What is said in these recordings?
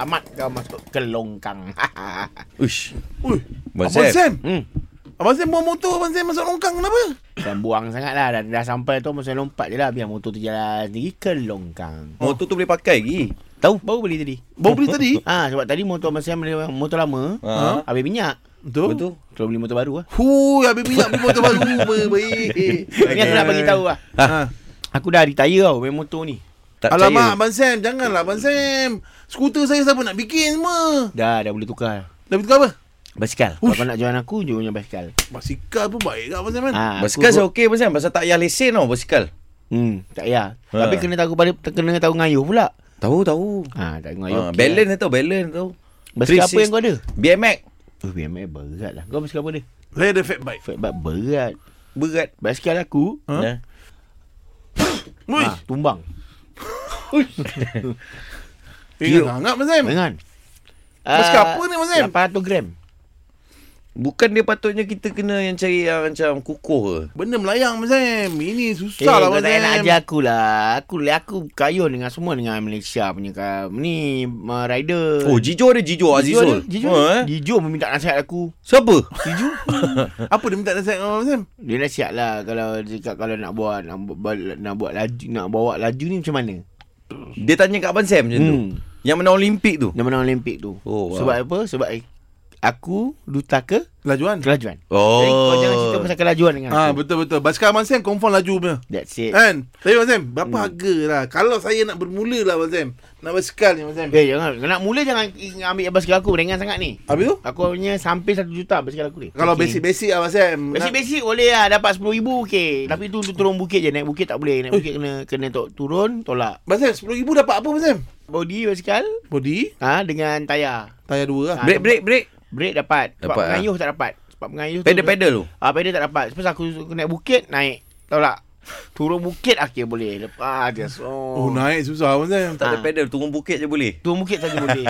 Selamat kau masuk ke longkang. Uish. Ui, Abang Abang Sam. Sam. hmm. Abang Sam bawa motor Abang Sam masuk longkang kenapa? Dan buang sangat lah. Dan dah sampai tu masa lompat je lah. Biar motor tu jalan sendiri ke longkang. Motor tu boleh pakai lagi. Tahu? Baru beli tadi. Bawa beli tadi? Ah, sebab tadi motor Abang Sam motor lama. Ha. Habis minyak. Betul? Betul. Terus beli motor baru lah. Hu, habis minyak beli motor baru. Baik. Ni aku nak bagi tahu lah. Ha. Aku dah retire tau main motor ni. Tak Alamak percaya. Abang Sam, janganlah Abang Sam. Skuter saya siapa nak bikin semua? Dah, dah boleh tukar. Dah betul apa? Basikal. Kalau Ush. kau nak join aku, join yang basikal. Basikal pun baik kat Abang Sam kan? Ah, Basikal saya okey pasal pasal tak payah lesen tau basikal. Hmm, tak payah. Ha. Tapi kena tahu pada kena tahu ngayuh pula. Tahu tahu. Ha, tak ngayuh. Ha, balance tau, balance tau. lah. Basikal apa 360. yang kau ada? BMX. Oh, BMX berat lah. Kau basikal apa dia? Saya ada fat bike. Fat bike berat. Berat. Basikal aku, Ha? Ha, tumbang. Tinggal sangat Sam. Dengan. Basikal Ah, apa ni, Sam? 800 gram. Bukan dia patutnya kita kena yang cari yang macam kukuh ke? Benda melayang Sam. Ini Eh, susah lah Abang tak nak Sam. ajar aku lah. Aku aku kayuh dengan semua dengan Malaysia punya ka, ni uh, rider. Oh, Jijo ada Jijo Azizul. ada. Jijo, Ha, eh? Jijo meminta nasihat aku. Siapa? Jijo. Apa dia minta nasihat dengan Sam? Dia nasihat lah kalau cakap kalau nak buat nak, buat nak buat laju nak bawa laju ni macam mana? Dia tanya kat Abang Sam macam tu. Hmm. Yang menang Olimpik tu. Dia menang Olimpik tu. Oh, wow. Sebab apa? Sebab aku duta ke Lajuan. kelajuan. Oh. Jadi kau jangan cerita pasal kelajuan dengan Ah aku. betul betul. Basikal Abang Sam confirm laju punya. That's it. Kan? Tapi Abang Sam, berapa Hmm. harga lah? Kalau saya nak bermula lah Abang Sam. Nak basikal ni Abang Sam. Eh jangan nak mula jangan ambil basikal aku ringan sangat ni. Habis tu? Aku punya sampai 1 juta basikal aku ni. Kalau Okey. basic-basic Abang Sam. nak- Basic-basic boleh lah dapat RM10,000 okey. Tapi tu untuk turun bukit je. Naik bukit tak boleh. Naik bukit kena kena tok turun tolak. Abang Sam, RM10,000 dapat apa Abang Sam? Body basikal Body, ha dengan tayar. tayar dua lah. Ah, Break, break, break. Brake dapat. Sebab Dapat, ah. tak dapat. Sebab pengayuh tu Pedal-pedal tu. Ah pedal tak dapat. Sebab aku naik bukit naik. Tahu tak? Turun bukit akhir boleh. Lepas dia. Oh, Oh, naik susah Abang Sam. Tak ada Ah. pedal, turun bukit je boleh. Turun bukit saja boleh.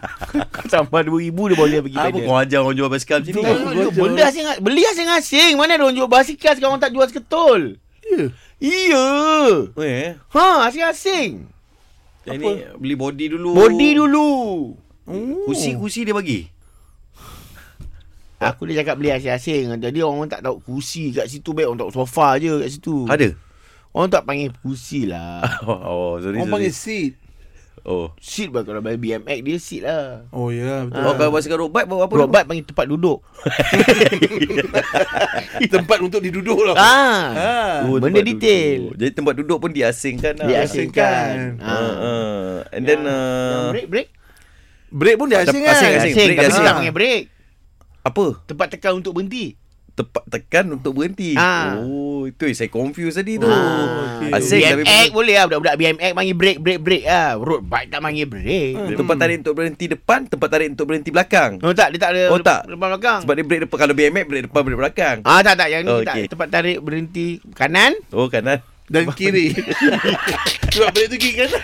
Tambah RM2,000 dia boleh pergi Apa pedal. kau ajar orang jual basikal macam ni? Benda asing Beli asing-asing Mana ada orang jual basikal Sekarang orang tak jual seketul Ya. Iya Eh, Ha asing-asing yang ni beli body dulu. Body dulu Oh. Kursi-kursi dia bagi. Aku dia cakap beli asing-asing Jadi orang tak tahu kursi kat situ Baik orang tahu sofa je kat situ Ada? Orang tak panggil kursi lah Oh, oh sorry, Orang sorry. panggil seat. Oh. Seat bah, kalau BMX dia seat lah Oh ya, betul. Oh, kalau basikal road bike bawa apa? Road bike panggil tempat duduk tempat untuk diduduk lah. Ah, Ah. Oh, Benda detail duduk. Jadi tempat duduk pun diasingkan lah. Diasingkan ah. uh. And then uh, break break Break pun dia asing kan? Asing, Asing, break tapi asing. tak panggil break apa? Tempat tekan untuk berhenti Tepat tekan untuk berhenti. Ah. Oh, itu saya confuse tadi tu. Okey. Asing tapi BMX boleh lah Budak-budak BMX panggil break break break lah Road bike tak panggil break Hmm. Tempat tarik untuk berhenti depan, tempat tarik untuk berhenti belakang. Oh tak, dia tak ada Oh, tak. depan belakang. Sebab dia break depan kalau BMX break depan break belakang. Ah tak tak, yang ni Oh, tak. Tempat tarik berhenti kanan. Oh kanan. Dan kiri. Sebab break tu kiri kan?